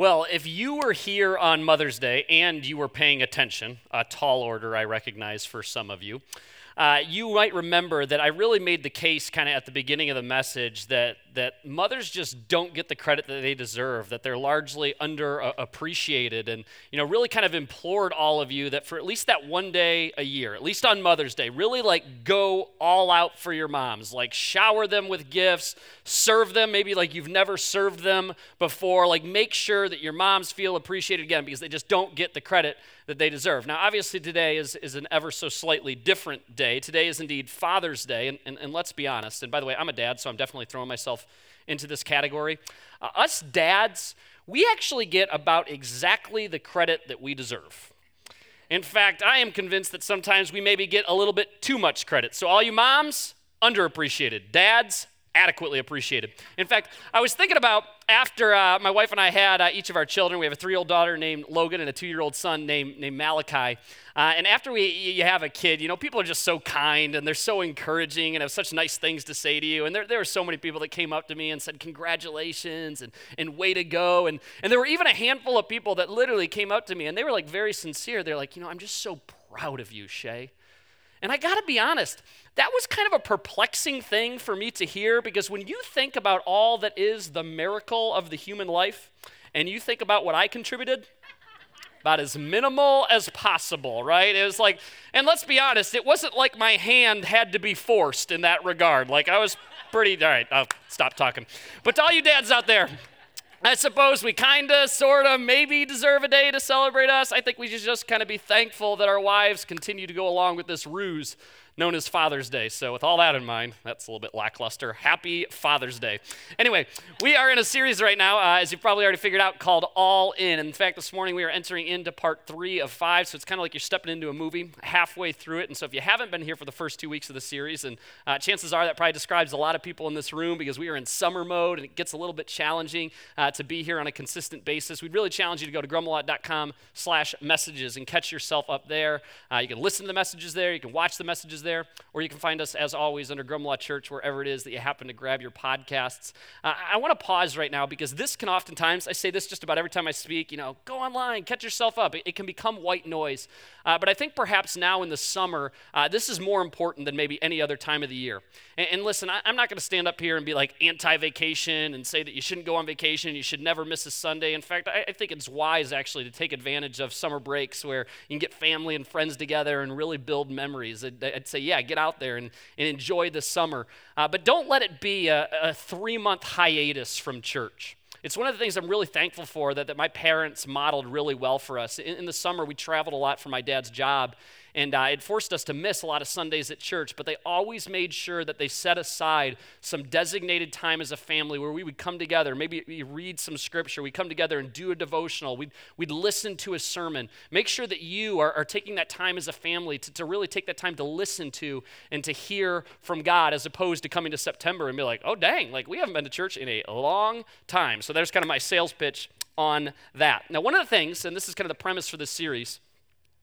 Well, if you were here on Mother's Day and you were paying attention, a tall order I recognize for some of you, uh, you might remember that I really made the case kind of at the beginning of the message that, that mothers just don't get the credit that they deserve, that they're largely underappreciated, and you know, really kind of implored all of you that for at least that one day a year, at least on Mother's Day, really like go all out for your moms, like shower them with gifts, serve them maybe like you've never served them before, like make sure that your moms feel appreciated again because they just don't get the credit that they deserve. Now, obviously, today is, is an ever so slightly different day. Today is indeed Father's Day, and, and, and let's be honest. And by the way, I'm a dad, so I'm definitely throwing myself into this category. Uh, us dads, we actually get about exactly the credit that we deserve. In fact, I am convinced that sometimes we maybe get a little bit too much credit. So, all you moms, underappreciated. Dads, adequately appreciated. In fact, I was thinking about after uh, my wife and I had uh, each of our children, we have a three year old daughter named Logan and a two year old son named, named Malachi. Uh, and after we, you have a kid, you know, people are just so kind and they're so encouraging and have such nice things to say to you. And there, there were so many people that came up to me and said, Congratulations and, and way to go. And, and there were even a handful of people that literally came up to me and they were like very sincere. They're like, You know, I'm just so proud of you, Shay. And I gotta be honest, that was kind of a perplexing thing for me to hear because when you think about all that is the miracle of the human life and you think about what I contributed, about as minimal as possible, right? It was like, and let's be honest, it wasn't like my hand had to be forced in that regard. Like I was pretty, all right, I'll stop talking. But to all you dads out there, I suppose we kind of, sort of, maybe deserve a day to celebrate us. I think we should just kind of be thankful that our wives continue to go along with this ruse known as Father's Day. So, with all that in mind, that's a little bit lackluster. Happy Father's Day. Anyway, we are in a series right now, uh, as you've probably already figured out, called All In. In fact, this morning we are entering into part three of five. So, it's kind of like you're stepping into a movie halfway through it. And so, if you haven't been here for the first two weeks of the series, and uh, chances are that probably describes a lot of people in this room because we are in summer mode and it gets a little bit challenging uh, to be here on a consistent basis. We'd really challenge you to go to grumblelot.com slash messages and catch yourself up there. Uh, you can listen to the messages there, you can watch the messages there there, or you can find us, as always, under Grumlaw Church, wherever it is that you happen to grab your podcasts. Uh, I want to pause right now because this can oftentimes, I say this just about every time I speak, you know, go online, catch yourself up. It, it can become white noise. Uh, but I think perhaps now in the summer, uh, this is more important than maybe any other time of the year. And, and listen, I, am not going to stand up here and be like anti vacation and say that you shouldn't go on vacation, you should never miss a Sunday. In fact, I, I think it's wise actually to take advantage of summer breaks where you can get family and friends together and really build memories. I'd, I'd say, yeah, get out there and, and enjoy the summer. Uh, but don't let it be a, a three month hiatus from church. It's one of the things I'm really thankful for that, that my parents modeled really well for us. In, in the summer, we traveled a lot for my dad's job, and uh, it forced us to miss a lot of Sundays at church, but they always made sure that they set aside some designated time as a family where we would come together, maybe we read some scripture, we'd come together and do a devotional, we'd, we'd listen to a sermon. Make sure that you are, are taking that time as a family to, to really take that time to listen to and to hear from God as opposed to coming to September and be like, oh, dang, like we haven't been to church in a long time. So there's kind of my sales pitch on that. Now, one of the things, and this is kind of the premise for this series,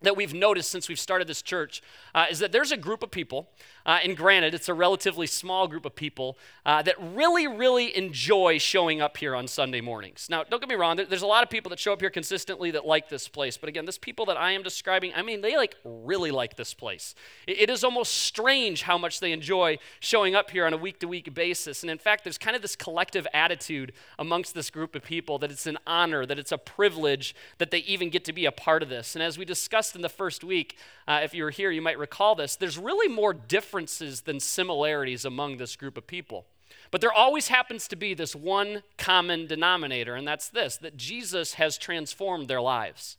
that we've noticed since we've started this church uh, is that there's a group of people uh, and granted, it's a relatively small group of people uh, that really, really enjoy showing up here on Sunday mornings. Now, don't get me wrong, there's a lot of people that show up here consistently that like this place. But again, this people that I am describing, I mean, they like really like this place. it, is almost strange how much they enjoy showing up here on a week to week basis. And in fact, there's kind of this collective attitude amongst this group of people that it's an honor, that it's a privilege that they even get to be a part of this. And as we discussed in the first week, uh, if you were here, you might recall this, there's really more difference differences than similarities among this group of people. But there always happens to be this one common denominator, and that's this that Jesus has transformed their lives.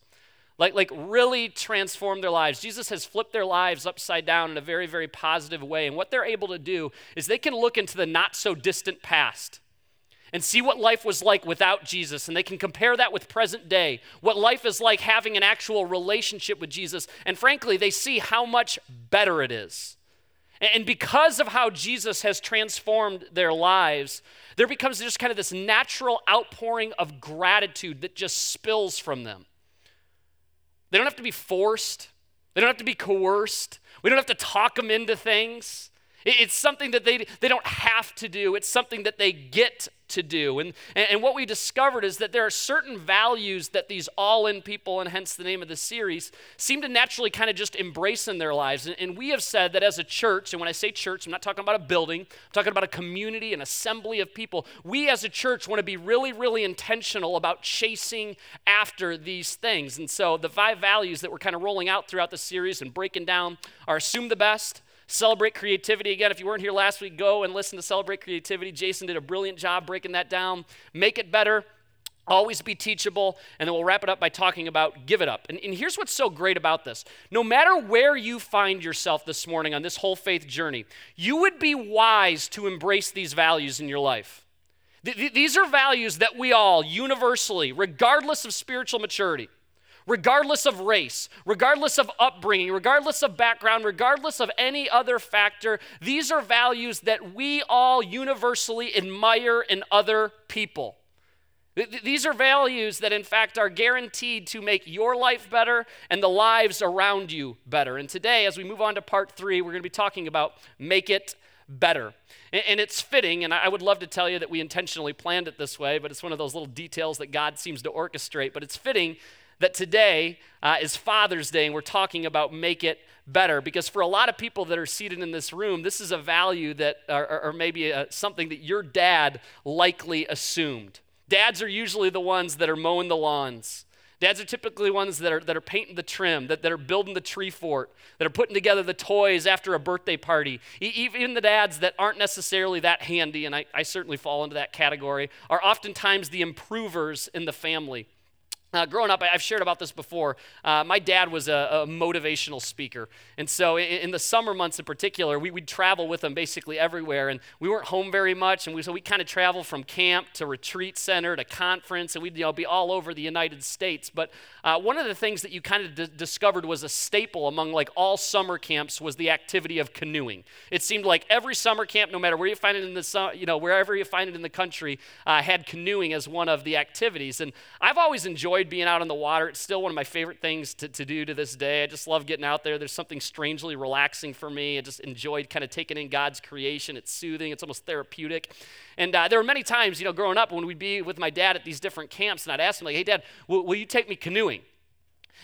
Like, like really transformed their lives. Jesus has flipped their lives upside down in a very, very positive way. And what they're able to do is they can look into the not so distant past and see what life was like without Jesus. And they can compare that with present day, what life is like having an actual relationship with Jesus. And frankly, they see how much better it is. And because of how Jesus has transformed their lives, there becomes just kind of this natural outpouring of gratitude that just spills from them. They don't have to be forced, they don't have to be coerced, we don't have to talk them into things. It's something that they, they don't have to do, it's something that they get to do. And, and what we discovered is that there are certain values that these all in people, and hence the name of the series, seem to naturally kind of just embrace in their lives. And, and we have said that as a church, and when I say church, I'm not talking about a building, I'm talking about a community, an assembly of people. We as a church want to be really, really intentional about chasing after these things. And so the five values that we're kind of rolling out throughout the series and breaking down are assume the best Celebrate creativity. Again, if you weren't here last week, go and listen to Celebrate Creativity. Jason did a brilliant job breaking that down. Make it better. Always be teachable. And then we'll wrap it up by talking about give it up. And, and here's what's so great about this no matter where you find yourself this morning on this whole faith journey, you would be wise to embrace these values in your life. These are values that we all universally, regardless of spiritual maturity, regardless of race, regardless of upbringing, regardless of background, regardless of any other factor. These are values that we all universally admire in other people. These are values that, in fact, are guaranteed to make your life better and the lives around you better. And today, as we move on to part three, we're going to be talking about make it better. And it's fitting, and I would love to tell you that we intentionally planned it this way, but it's one of those little details that God seems to orchestrate. But it's fitting that today uh, is Father's Day and we're talking about make it better because for a lot of people that are seated in this room, this is a value that, or, or maybe a, something that your dad likely assumed. Dads are usually the ones that are mowing the lawns. Dads are typically ones that are, that are painting the trim, that, that are building the tree fort, that are putting together the toys after a birthday party. even the dads that aren't necessarily that handy, and I, I certainly fall into that category, are oftentimes the improvers in the family. Uh, growing up, I've shared about this before. Uh, my dad was a, a, motivational speaker. And so, in, in, the summer months in particular, we, would travel with him basically everywhere. And we weren't home very much. And we, so we kind of travel from camp to retreat center to conference. And we'd you know, be all over the United States. But uh, one of the things that you kind of d- discovered was a staple among like all summer camps was the activity of canoeing. It seemed like every summer camp, no matter where you find it in the, you know, wherever you find it in the country, uh, had canoeing as one of the activities. And I've always enjoyed enjoyed being out on the water. It's still one of my favorite things to, to do to this day. I just love getting out there. There's something strangely relaxing for me. I just enjoyed kind of taking in God's creation. It's soothing, it's almost therapeutic. And uh, there were many times, you know, growing up when we'd be with my dad at these different camps, and I'd ask him, like, hey, Dad, will, will you take me canoeing?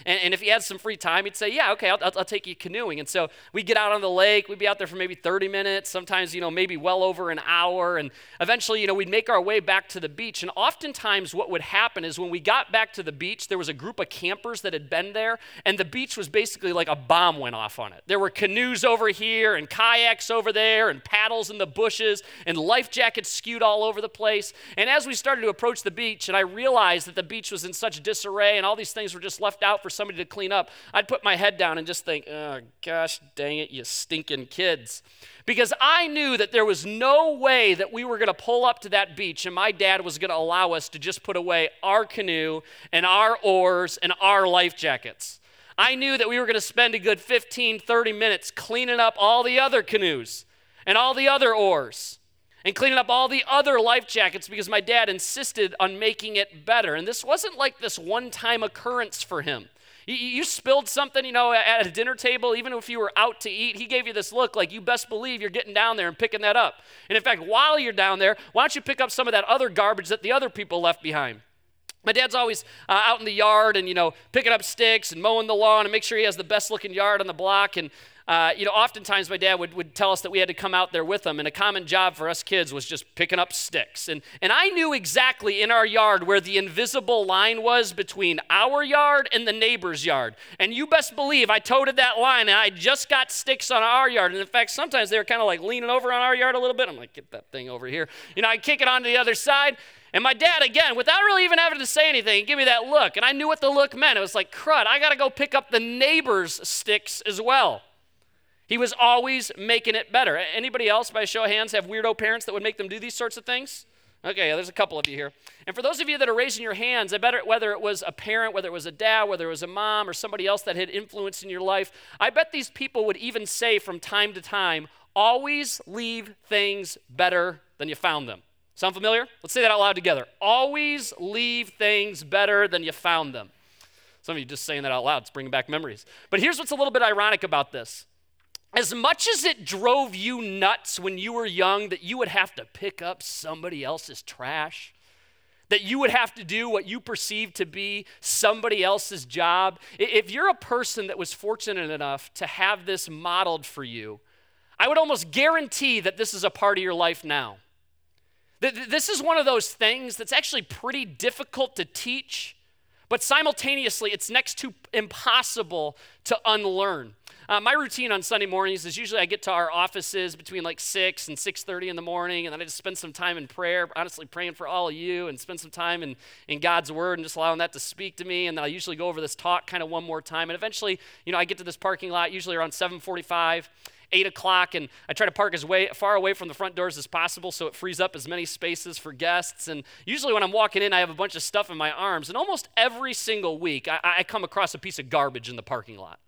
And, and, if he had some free time, he'd say, Yeah, okay, I'll, I'll, I'll, take you canoeing. And so we'd get out on the lake. We'd be out there for maybe 30 minutes, sometimes, you know, maybe well over an hour. And eventually, you know, we'd make our way back to the beach. And oftentimes, what would happen is when we got back to the beach, there was a group of campers that had been there. And the beach was basically like a bomb went off on it. There were canoes over here, and kayaks over there, and paddles in the bushes, and life jackets skewed all over the place. And as we started to approach the beach, and I realized that the beach was in such disarray, and all these things were just left out for somebody to clean up, I'd put my head down and just think, oh, gosh dang it, you stinking kids. Because I knew that there was no way that we were going to pull up to that beach and my dad was going to allow us to just put away our canoe and our oars and our life jackets. I knew that we were going to spend a good 15, 30 minutes cleaning up all the other canoes and all the other oars and cleaning up all the other life jackets because my dad insisted on making it better. And this wasn't like this one time occurrence for him. You, spilled something, you know, at a dinner table, even if you were out to eat, he gave you this look like you best believe you're getting down there and picking that up. And in fact, while you're down there, why don't you pick up some of that other garbage that the other people left behind? My dad's always uh, out in the yard and, you know, picking up sticks and mowing the lawn and make sure he has the best looking yard on the block. And uh, you know, oftentimes my dad would, would tell us that we had to come out there with him, and a common job for us kids was just picking up sticks. And, and I knew exactly in our yard where the invisible line was between our yard and the neighbor's yard. And you best believe I toted that line, and I just got sticks on our yard. And in fact, sometimes they were kind of like leaning over on our yard a little bit. I'm like, get that thing over here. You know, I kick it onto the other side. And my dad, again, without really even having to say anything, give me that look. And I knew what the look meant. It was like, crud, I got to go pick up the neighbor's sticks as well. He was always making it better. Anybody else, by show of hands, have weirdo parents that would make them do these sorts of things? Okay, there's a couple of you here. And for those of you that are raising your hands, I bet whether it was a parent, whether it was a dad, whether it was a mom, or somebody else that had influence in your life, I bet these people would even say from time to time, always leave things better than you found them. Sound familiar? Let's say that out loud together. Always leave things better than you found them. Some of you just saying that out loud, it's bringing back memories. But here's what's a little bit ironic about this as much as it drove you nuts when you were young that you would have to pick up somebody else's trash, that you would have to do what you perceive to be somebody else's job, if you're a person that was fortunate enough to have this modeled for you, I would almost guarantee that this is a part of your life now. This is one of those things that's actually pretty difficult to teach, but simultaneously, it's next to impossible to unlearn. Uh, my routine on Sunday mornings is usually I get to our offices between like 6 and 6.30 in the morning, and then I just spend some time in prayer, honestly praying for all of you, and spend some time in, in God's Word and just allowing that to speak to me. And then I usually go over this talk kind of one more time. And eventually, you know, I get to this parking lot usually around 745 8 o'clock, and I try to park as way, far away from the front doors as possible so it frees up as many spaces for guests. And usually, when I'm walking in, I have a bunch of stuff in my arms. And almost every single week, I, I come across a piece of garbage in the parking lot.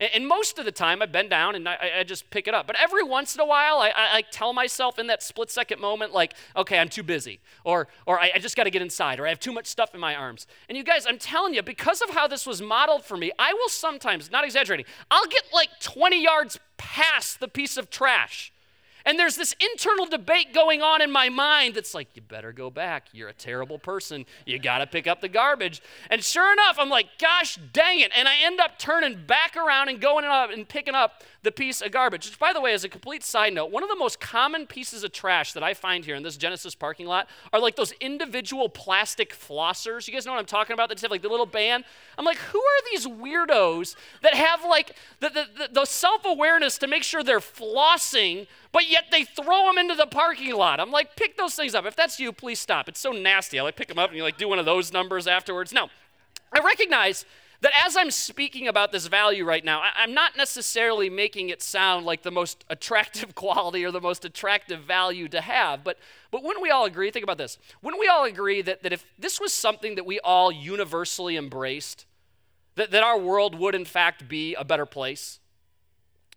And, most of the time, I bend down and I, I, just pick it up. But every once in a while, I, I, I, tell myself in that split second moment, like, okay, I'm too busy, or, or I, I just got to get inside, or I have too much stuff in my arms. And you guys, I'm telling you, because of how this was modeled for me, I will sometimes, not exaggerating, I'll get like 20 yards past the piece of trash and there's this internal debate going on in my mind that's like, you better go back. You're a terrible person. You got to pick up the garbage. And sure enough, I'm like, gosh dang it. And I end up turning back around and going up and picking up the piece of garbage. Which, by the way, as a complete side note, one of the most common pieces of trash that I find here in this Genesis parking lot are like those individual plastic flossers. You guys know what I'm talking about? That just have like the little band. I'm like, who are these weirdos that have like the, the, the, the self awareness to make sure they're flossing but yet they throw them into the parking lot. I'm like, pick those things up. If that's you, please stop. It's so nasty. I like pick them up and you like do one of those numbers afterwards. Now, I recognize that as I'm speaking about this value right now, I, am not necessarily making it sound like the most attractive quality or the most attractive value to have, but, but wouldn't we all agree? Think about this. Wouldn't we all agree that, that if this was something that we all universally embraced, that, that our world would in fact be a better place?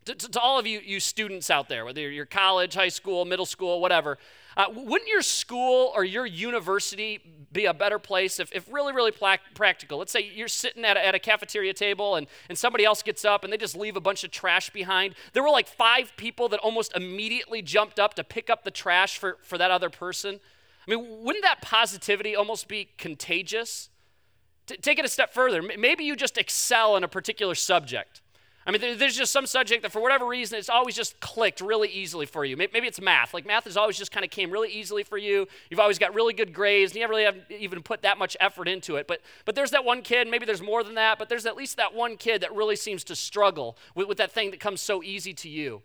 To, to, to, all of you, you students out there, whether you're college, high school, middle school, whatever, uh, wouldn't your school or your university be a better place if, if really, really pla- practical? Let's say you're sitting at a, at a cafeteria table and, and somebody else gets up and they just leave a bunch of trash behind. There were like five people that almost immediately jumped up to pick up the trash for, for that other person. I mean, wouldn't that positivity almost be contagious? T- take it a step further. Maybe you just excel in a particular subject. I mean, there's just some subject that for whatever reason, it's always just clicked really easily for you. Maybe it's math. Like math has always just kind of came really easily for you. You've always got really good grades, and you never really have even put that much effort into it. But, but there's that one kid, maybe there's more than that, but there's at least that one kid that really seems to struggle with, with that thing that comes so easy to you.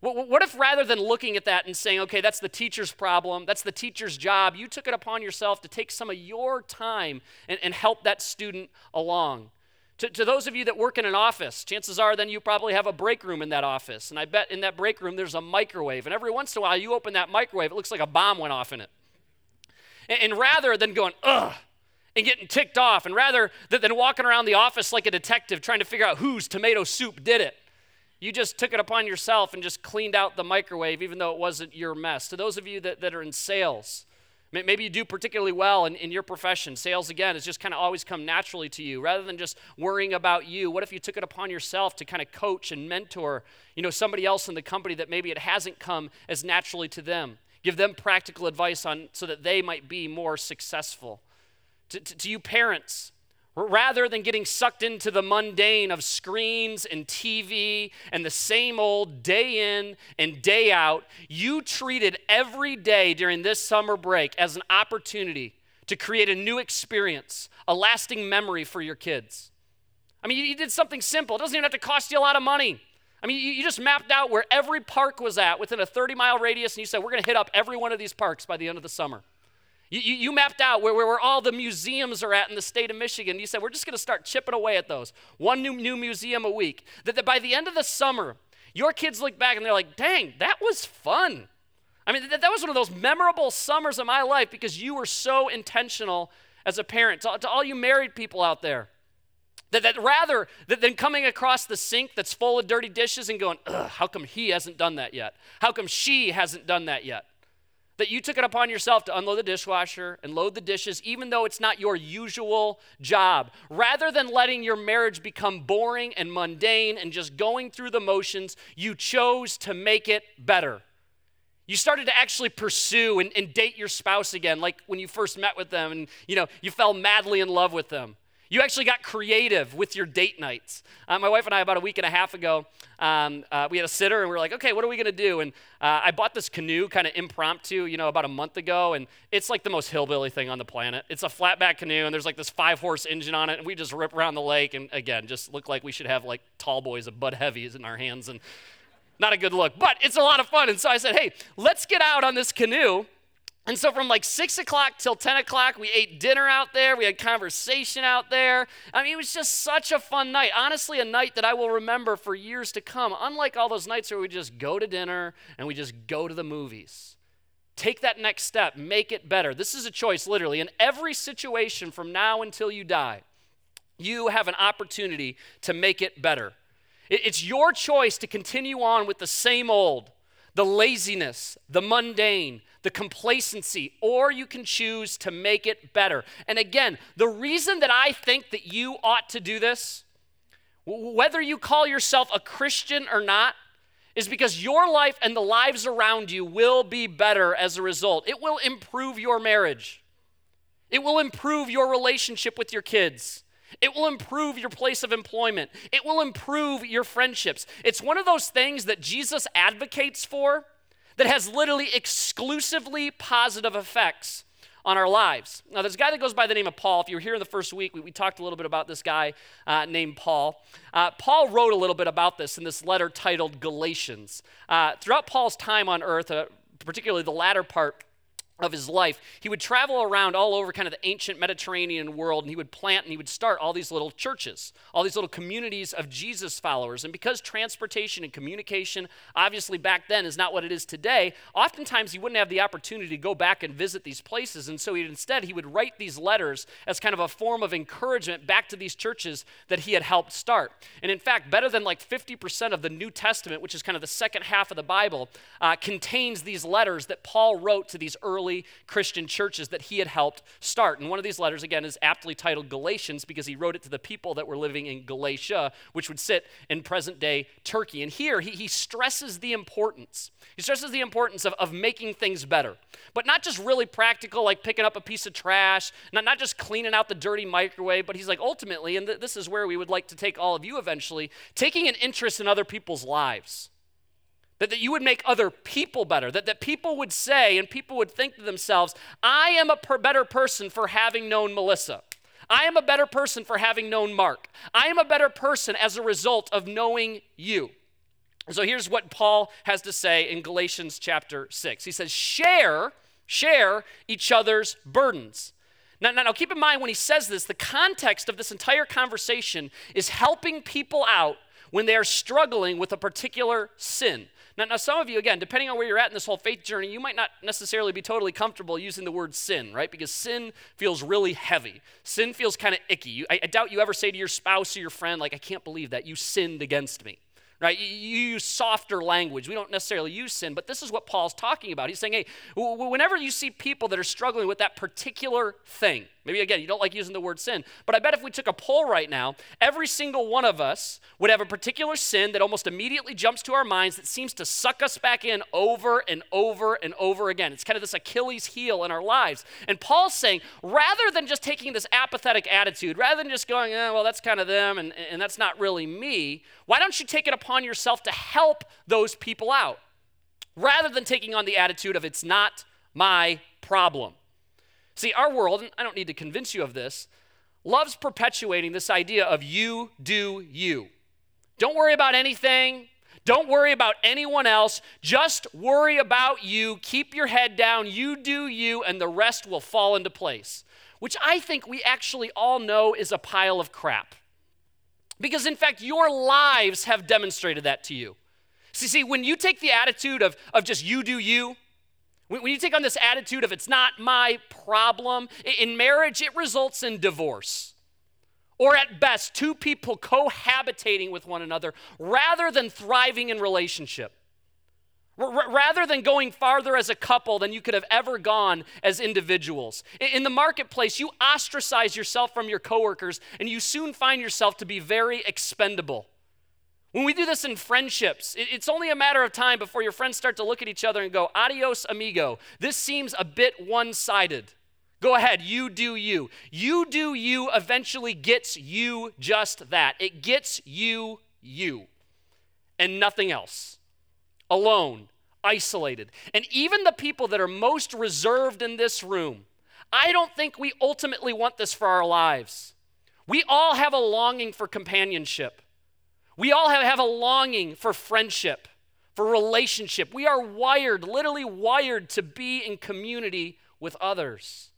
What, what if rather than looking at that and saying, okay, that's the teacher's problem, that's the teacher's job, you took it upon yourself to take some of your time and, and help that student along? To, to, those of you that work in an office, chances are then you probably have a break room in that office. And I bet in that break room there's a microwave. And every once in a while you open that microwave, it looks like a bomb went off in it. And, and rather than going, ugh, and getting ticked off, and rather than walking around the office like a detective trying to figure out whose tomato soup did it, you just took it upon yourself and just cleaned out the microwave, even though it wasn't your mess. To those of you that, that are in sales, Maybe you do particularly well in, in your profession. Sales, again, has just kind of always come naturally to you. Rather than just worrying about you, what if you took it upon yourself to kind of coach and mentor, you know, somebody else in the company that maybe it hasn't come as naturally to them? Give them practical advice on so that they might be more successful. To, to, to you parents, Rather than getting sucked into the mundane of screens and TV and the same old day in and day out, you treated every day during this summer break as an opportunity to create a new experience, a lasting memory for your kids. I mean, you, did something simple. It doesn't even have to cost you a lot of money. I mean, you, just mapped out where every park was at within a 30 mile radius, and you said, we're going to hit up every one of these parks by the end of the summer. You, you, mapped out where, where, where all the museums are at in the state of Michigan. You said, we're just going to start chipping away at those. One new, new museum a week. That, that by the end of the summer, your kids look back and they're like, dang, that was fun. I mean, that, that was one of those memorable summers of my life because you were so intentional as a parent. To, to all you married people out there, that, that rather than coming across the sink that's full of dirty dishes and going, ugh, how come he hasn't done that yet? How come she hasn't done that yet? That you took it upon yourself to unload the dishwasher and load the dishes, even though it's not your usual job. Rather than letting your marriage become boring and mundane and just going through the motions, you chose to make it better. You started to actually pursue and, and date your spouse again, like when you first met with them and you know you fell madly in love with them. You actually got creative with your date nights. Uh, my wife and I, about a week and a half ago, um, uh, we had a sitter and we were like, okay, what are we going to do? And uh, I bought this canoe kind of impromptu, you know, about a month ago. And it's like the most hillbilly thing on the planet. It's a flatback canoe and there's like this five horse engine on it. And we just rip around the lake. And again, just look like we should have like tall boys of Bud Heavies in our hands. And not a good look, but it's a lot of fun. And so I said, hey, let's get out on this canoe. And so from like six o'clock till 10 o'clock, we ate dinner out there. We had conversation out there. I mean, it was just such a fun night. Honestly, a night that I will remember for years to come. Unlike all those nights where we just go to dinner and we just go to the movies. Take that next step, make it better. This is a choice, literally. In every situation from now until you die, you have an opportunity to make it better. It's your choice to continue on with the same old, the laziness, the mundane, the complacency, or you can choose to make it better. And again, the reason that I think that you ought to do this, whether you call yourself a Christian or not, is because your life and the lives around you will be better as a result. It will improve your marriage, it will improve your relationship with your kids. It will improve your place of employment. It will improve your friendships. It's one of those things that Jesus advocates for that has literally exclusively positive effects on our lives. Now, there's a guy that goes by the name of Paul. If you were here in the first week, we, we talked a little bit about this guy uh, named Paul. Uh, Paul wrote a little bit about this in this letter titled Galatians. Uh, throughout Paul's time on earth, uh, particularly the latter part, of his life, he would travel around all over kind of the ancient Mediterranean world and he would plant and he would start all these little churches, all these little communities of Jesus followers. And because transportation and communication, obviously back then, is not what it is today, oftentimes he wouldn't have the opportunity to go back and visit these places. And so instead, he would write these letters as kind of a form of encouragement back to these churches that he had helped start. And in fact, better than like 50% of the New Testament, which is kind of the second half of the Bible, uh, contains these letters that Paul wrote to these early early Christian churches that he had helped start. And one of these letters, again, is aptly titled Galatians because he wrote it to the people that were living in Galatia, which would sit in present day Turkey. And here he, he stresses the importance. He stresses the importance of, of making things better, but not just really practical, like picking up a piece of trash, not, not just cleaning out the dirty microwave, but he's like, ultimately, and th- this is where we would like to take all of you eventually, taking an interest in other people's lives. That, that you would make other people better, that, that people would say and people would think to themselves, I am a per- better person for having known Melissa. I am a better person for having known Mark. I am a better person as a result of knowing you. So here's what Paul has to say in Galatians chapter 6. He says, Share, share each other's burdens. Now, now, now, keep in mind when he says this, the context of this entire conversation is helping people out when they are struggling with a particular sin. Now, now, some of you, again, depending on where you're at in this whole faith journey, you might not necessarily be totally comfortable using the word sin, right? Because sin feels really heavy. Sin feels kind of icky. You, I, I doubt you ever say to your spouse or your friend, like, I can't believe that you sinned against me right? You, use softer language. We don't necessarily use sin, but this is what Paul's talking about. He's saying, hey, whenever you see people that are struggling with that particular thing, maybe again, you don't like using the word sin, but I bet if we took a poll right now, every single one of us would have a particular sin that almost immediately jumps to our minds that seems to suck us back in over and over and over again. It's kind of this Achilles heel in our lives. And Paul's saying, rather than just taking this apathetic attitude, rather than just going, eh, well, that's kind of them and, and that's not really me, why don't you take it upon upon yourself to help those people out rather than taking on the attitude of it's not my problem. See, our world, and I don't need to convince you of this, loves perpetuating this idea of you do you. Don't worry about anything. Don't worry about anyone else. Just worry about you. Keep your head down. You do you, and the rest will fall into place. Which I think we actually all know is a pile of crap. Because, in fact, your lives have demonstrated that to you. See, see, when you take the attitude of, of just you do you, when, you take on this attitude of it's not my problem, in marriage, it results in divorce. Or at best, two people cohabitating with one another rather than thriving in relationship. Rather than going farther as a couple than you could have ever gone as individuals. In, in the marketplace, you ostracize yourself from your coworkers and you soon find yourself to be very expendable. When we do this in friendships, it's only a matter of time before your friends start to look at each other and go, adios, amigo. This seems a bit one sided. Go ahead, you do you. You do you eventually gets you just that. It gets you you and nothing else alone, isolated. And even the people that are most reserved in this room, I don't think we ultimately want this for our lives. We all have a longing for companionship. We all have, have a longing for friendship, for relationship. We are wired, literally wired to be in community with others.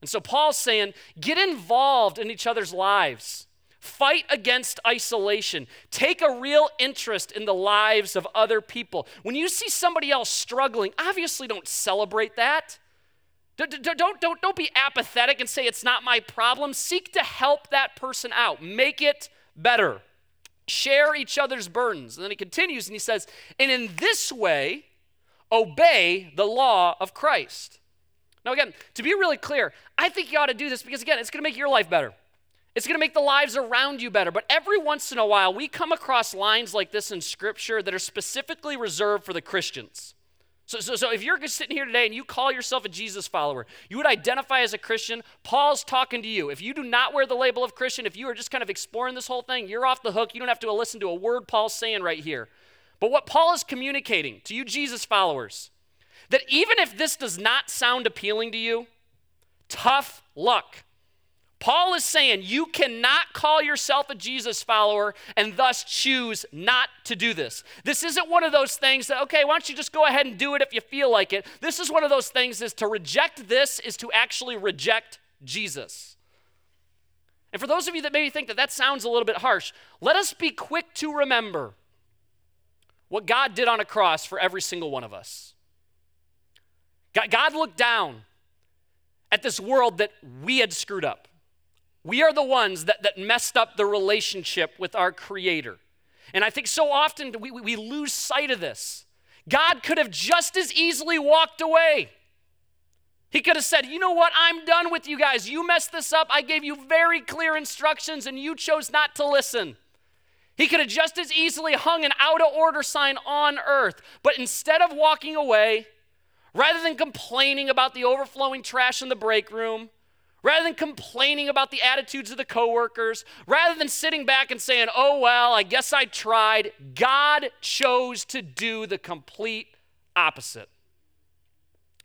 And so Paul's saying, get involved in each other's lives. Fight against isolation. Take a real interest in the lives of other people. When you see somebody else struggling, obviously don't celebrate that. Don't, don't, don't, don't be apathetic and say it's not my problem. Seek to help that person out, make it better. Share each other's burdens. And then he continues and he says, and in this way, obey the law of Christ. Now, again, to be really clear, I think you ought to do this because, again, it's going to make your life better. It's going to make the lives around you better. But every once in a while, we come across lines like this in Scripture that are specifically reserved for the Christians. So, so, so if you're sitting here today and you call yourself a Jesus follower, you would identify as a Christian, Paul's talking to you. If you do not wear the label of Christian, if you are just kind of exploring this whole thing, you're off the hook. You don't have to listen to a word Paul's saying right here. But what Paul is communicating to you, Jesus followers, that even if this does not sound appealing to you, tough luck. Paul is saying you cannot call yourself a Jesus follower and thus choose not to do this. This isn't one of those things that, okay, why don't you just go ahead and do it if you feel like it. This is one of those things is to reject this is to actually reject Jesus. And for those of you that maybe think that that sounds a little bit harsh, let us be quick to remember what God did on a cross for every single one of us. God looked down at this world that we had screwed up. We are the ones that, that messed up the relationship with our Creator. And I think so often we, we lose sight of this. God could have just as easily walked away. He could have said, You know what? I'm done with you guys. You messed this up. I gave you very clear instructions and you chose not to listen. He could have just as easily hung an out of order sign on earth. But instead of walking away, rather than complaining about the overflowing trash in the break room, rather than complaining about the attitudes of the coworkers, rather than sitting back and saying, oh, well, I guess I tried, God chose to do the complete opposite.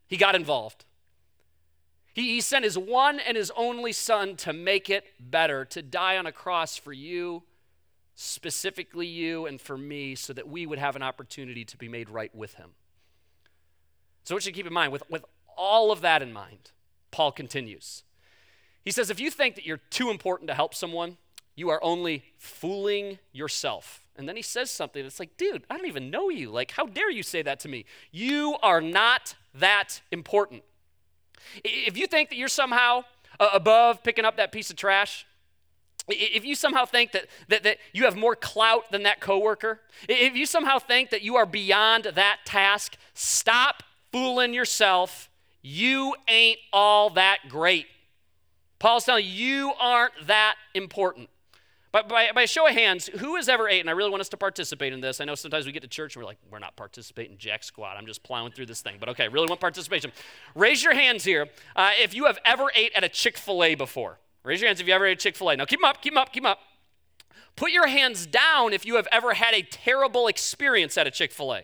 He got involved. He, he sent his one and his only son to make it better, to die on a cross for you, specifically you, and for me, so that we would have an opportunity to be made right with him. So, what you keep in mind? With, with all of that in mind, Paul continues. He says, if you think that you're too important to help someone, you are only fooling yourself. And then he says something that's like, dude, I don't even know you. Like, how dare you say that to me? You are not that important. If you think that you're somehow uh, above picking up that piece of trash, if you somehow think that, that, that you have more clout than that coworker, if you somehow think that you are beyond that task, stop fooling yourself. You ain't all that great. Paul's telling you, you aren't that important. But by, by show of hands, who has ever ate? And I really want us to participate in this. I know sometimes we get to church and we're like, we're not participating jack squat. I'm just plowing through this thing. But okay, really want participation. Raise your hands here uh, if you have ever ate at a Chick fil A before. Raise your hands if you ever ate at Chick fil A. Now keep them up, keep them up, keep them up. Put your hands down if you have ever had a terrible experience at a Chick fil A.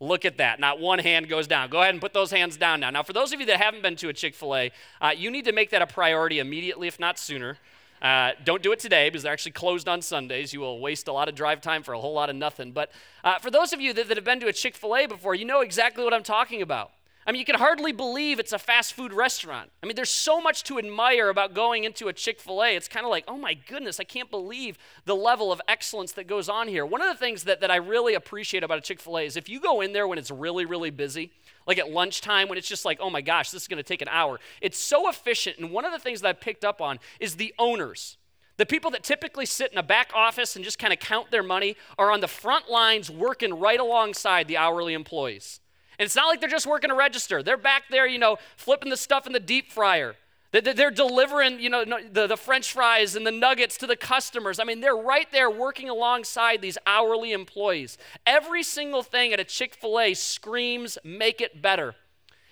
Look at that. Not one hand goes down. Go ahead and put those hands down now. Now, for those of you that haven't been to a Chick fil A, uh, you need to make that a priority immediately, if not sooner. Uh, don't do it today because they're actually closed on Sundays. You will waste a lot of drive time for a whole lot of nothing. But uh, for those of you that, that have been to a Chick fil A before, you know exactly what I'm talking about. I mean, you can hardly believe it's a fast food restaurant. I mean, there's so much to admire about going into a Chick fil A. It's kind of like, oh my goodness, I can't believe the level of excellence that goes on here. One of the things that, that I really appreciate about a Chick fil A is if you go in there when it's really, really busy, like at lunchtime when it's just like, oh my gosh, this is going to take an hour, it's so efficient. And one of the things that I picked up on is the owners. The people that typically sit in a back office and just kind of count their money are on the front lines working right alongside the hourly employees. And it's not like they're just working a register. They're back there, you know, flipping the stuff in the deep fryer. They're delivering, you know, the, the french fries and the nuggets to the customers. I mean, they're right there working alongside these hourly employees. Every single thing at a Chick fil A screams, make it better.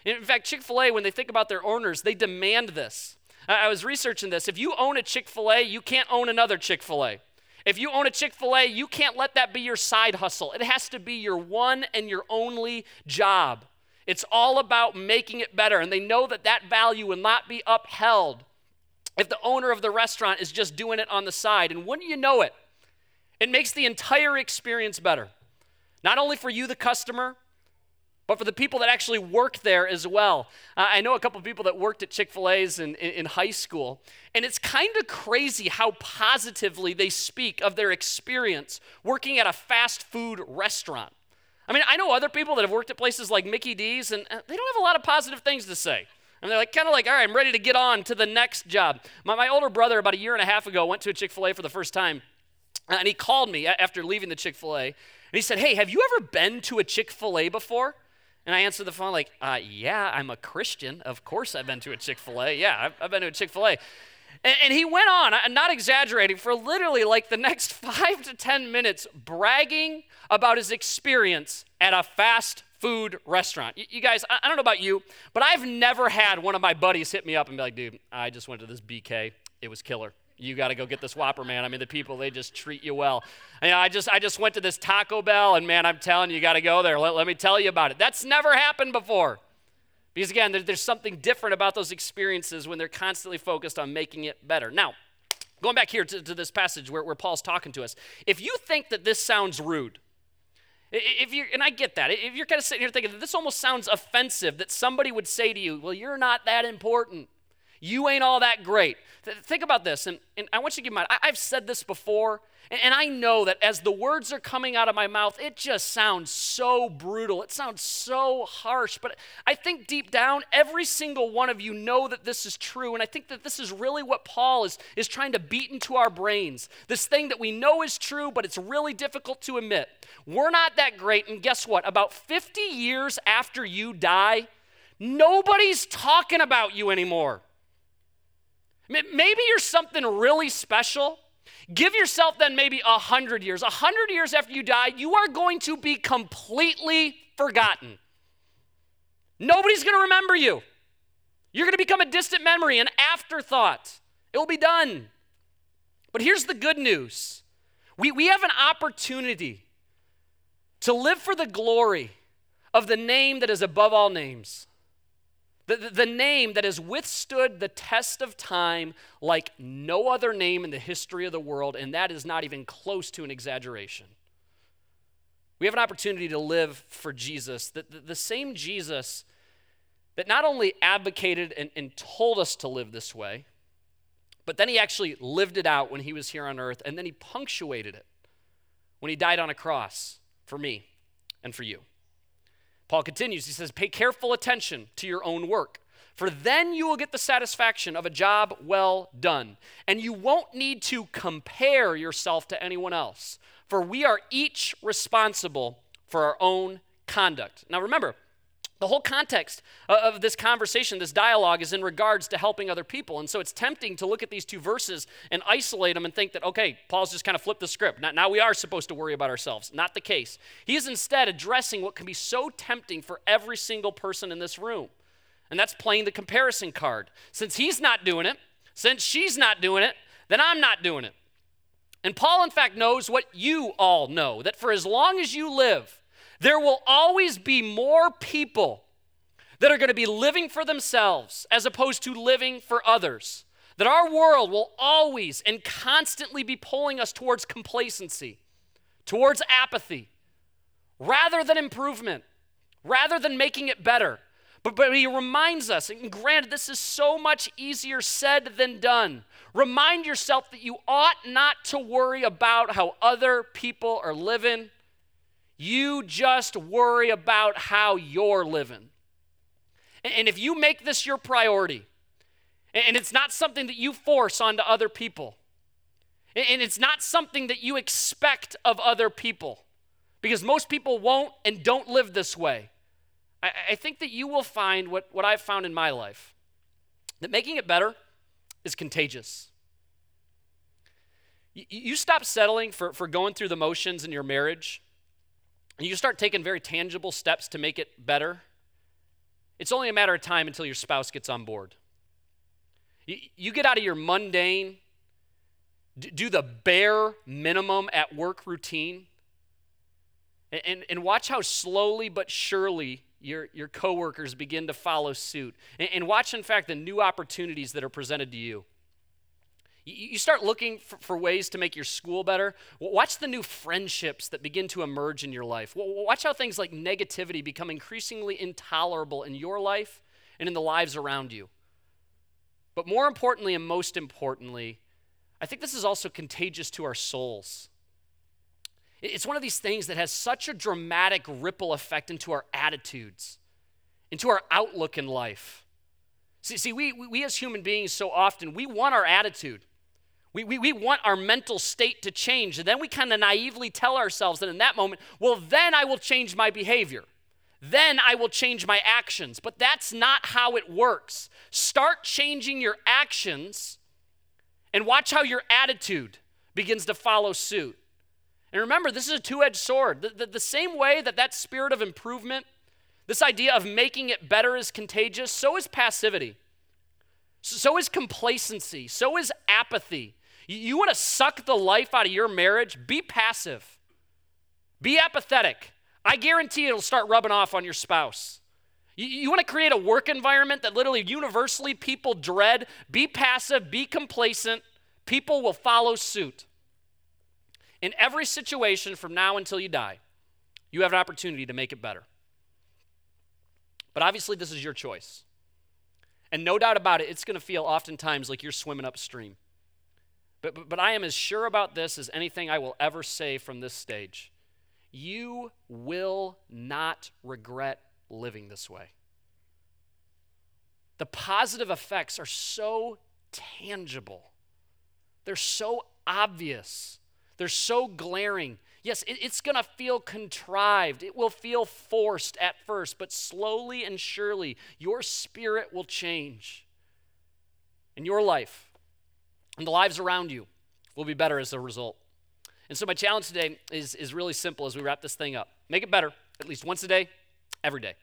In fact, Chick fil A, when they think about their owners, they demand this. I was researching this. If you own a Chick fil A, you can't own another Chick fil A. If you own a Chick fil A, you can't let that be your side hustle. It has to be your one and your only job. It's all about making it better. And they know that that value will not be upheld if the owner of the restaurant is just doing it on the side. And wouldn't you know it, it makes the entire experience better. Not only for you, the customer, but for the people that actually work there as well. Uh, I know a couple of people that worked at Chick fil A's in, in, in high school, and it's kind of crazy how positively they speak of their experience working at a fast food restaurant. I mean, I know other people that have worked at places like Mickey D's, and uh, they don't have a lot of positive things to say. And they're like, kind of like, all right, I'm ready to get on to the next job. My, my older brother, about a year and a half ago, went to a Chick fil A for the first time. And he called me after leaving the Chick fil A. And he said, Hey, have you ever been to a Chick fil A before? And I answered the phone, like, uh, Yeah, I'm a Christian. Of course I've been to a Chick fil A. Yeah, I've, I've been to a Chick fil A. And, he went on, I'm not exaggerating, for literally like the next five to 10 minutes bragging about his experience at a fast food restaurant. You, guys, I, don't know about you, but I've never had one of my buddies hit me up and be like, dude, I just went to this BK. It was killer. You got to go get this Whopper, man. I mean, the people, they just treat you well. And, you know, I just I just went to this Taco Bell, and man, I'm telling you, you got to go there. Let, let me tell you about it. That's never happened before. Because again, there, there's something different about those experiences when they're constantly focused on making it better. Now, going back here to, to this passage where, where Paul's talking to us, if you think that this sounds rude, if you and I get that, if you're kind of sitting here thinking that this almost sounds offensive, that somebody would say to you, "Well, you're not that important. You ain't all that great." Think about this, and, and I want you to keep in mind. I, have said this before, and I know that as the words are coming out of my mouth, it just sounds so brutal. It sounds so harsh. But I think deep down, every single one of you know that this is true. And I think that this is really what Paul is, is trying to beat into our brains. This thing that we know is true, but it's really difficult to admit. We're not that great. And guess what? About 50 years after you die, nobody's talking about you anymore. Maybe you're something really special Give yourself then maybe a hundred years. A hundred years after you die, you are going to be completely forgotten. Nobody's going to remember you. You're going to become a distant memory, an afterthought. It will be done. But here's the good news we, we have an opportunity to live for the glory of the name that is above all names. The, the, name that has withstood the test of time like no other name in the history of the world, and that is not even close to an exaggeration. We have an opportunity to live for Jesus, the, the, the same Jesus that not only advocated and, and told us to live this way, but then he actually lived it out when he was here on earth, and then he punctuated it when he died on a cross for me and for you. Paul continues, he says, Pay careful attention to your own work, for then you will get the satisfaction of a job well done. And you won't need to compare yourself to anyone else, for we are each responsible for our own conduct. Now remember, the whole context of this conversation, this dialogue, is in regards to helping other people. And so it's tempting to look at these two verses and isolate them and think that, okay, Paul's just kind of flipped the script. Now we are supposed to worry about ourselves. Not the case. He is instead addressing what can be so tempting for every single person in this room. And that's playing the comparison card. Since he's not doing it, since she's not doing it, then I'm not doing it. And Paul, in fact, knows what you all know that for as long as you live, there will always be more people that are going to be living for themselves as opposed to living for others. That our world will always and constantly be pulling us towards complacency, towards apathy, rather than improvement, rather than making it better. But, but he reminds us, and granted, this is so much easier said than done. Remind yourself that you ought not to worry about how other people are living you just worry about how you're living. And if you make this your priority, and it's not something that you force onto other people, And it's not something that you expect of other people because most people won't and don't live this way. I, think that you will find what, what I've found in my life that making it better is contagious. You, you stop settling for, for going through the motions in your marriage, and you start taking very tangible steps to make it better. It's only a matter of time until your spouse gets on board. You, you get out of your mundane, do the bare minimum at work routine, and, and, and watch how slowly but surely your, your coworkers begin to follow suit. And, and watch, in fact, the new opportunities that are presented to you. You, start looking for, ways to make your school better. Watch the new friendships that begin to emerge in your life. Watch how things like negativity become increasingly intolerable in your life and in the lives around you. But more importantly, and most importantly, I think this is also contagious to our souls. It's one of these things that has such a dramatic ripple effect into our attitudes, into our outlook in life. See, see we, we as human beings, so often, we want our attitude. We, we, we want our mental state to change. And then we kind of naively tell ourselves that in that moment, well, then I will change my behavior. Then I will change my actions. But that's not how it works. Start changing your actions and watch how your attitude begins to follow suit. And remember, this is a two edged sword. The, the, the, same way that that spirit of improvement, this idea of making it better is contagious, so is passivity. So is complacency. So is apathy. You, want to suck the life out of your marriage? Be passive, be apathetic. I guarantee it'll start rubbing off on your spouse. You, you want to create a work environment that literally universally people dread? Be passive, be complacent. People will follow suit. In every situation from now until you die, you have an opportunity to make it better. But obviously, this is your choice. And no doubt about it, it's going to feel oftentimes like you're swimming upstream. But, but, but I am as sure about this as anything I will ever say from this stage. You will not regret living this way. The positive effects are so tangible, they're so obvious. They're so glaring. Yes, it, it's going to feel contrived. It will feel forced at first, but slowly and surely, your spirit will change. And your life and the lives around you will be better as a result. And so, my challenge today is, is really simple as we wrap this thing up make it better at least once a day, every day.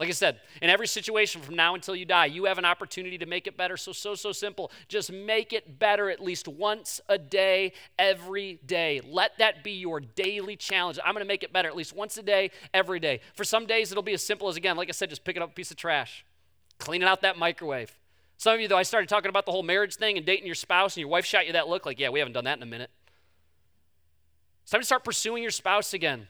Like I said, in every situation from now until you die, you have an opportunity to make it better. So, so, so simple. Just make it better at least once a day, every day. Let that be your daily challenge. I'm going to make it better at least once a day, every day. For some days, it'll be as simple as, again, like I said, just picking up a piece of trash, cleaning out that microwave. Some of you, though, I started talking about the whole marriage thing and dating your spouse, and your wife shot you that look like, yeah, we haven't done that in a minute. It's time to start pursuing your spouse again.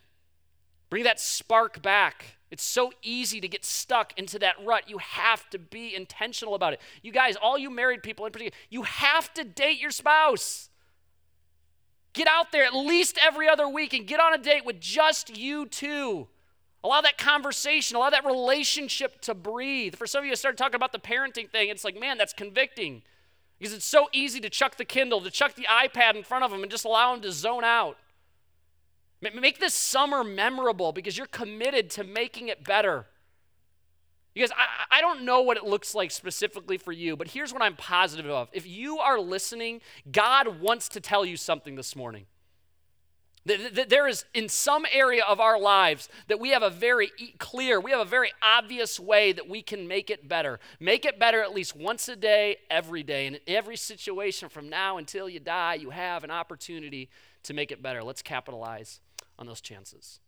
Bring that spark back. It's so easy to get stuck into that rut. You have to be intentional about it. You guys, all you married people in particular, you have to date your spouse. Get out there at least every other week and get on a date with just you two. Allow that conversation, allow that relationship to breathe. For some of you, I started talking about the parenting thing. It's like, man, that's convicting because it's so easy to chuck the Kindle, to chuck the iPad in front of them and just allow them to zone out. Make this summer memorable because you're committed to making it better. Because I, I don't know what it looks like specifically for you, but here's what I'm positive of. If you are listening, God wants to tell you something this morning. There is in some area of our lives that we have a very clear, we have a very obvious way that we can make it better. Make it better at least once a day, every day. And in every situation from now until you die, you have an opportunity to make it better. Let's capitalize on those chances.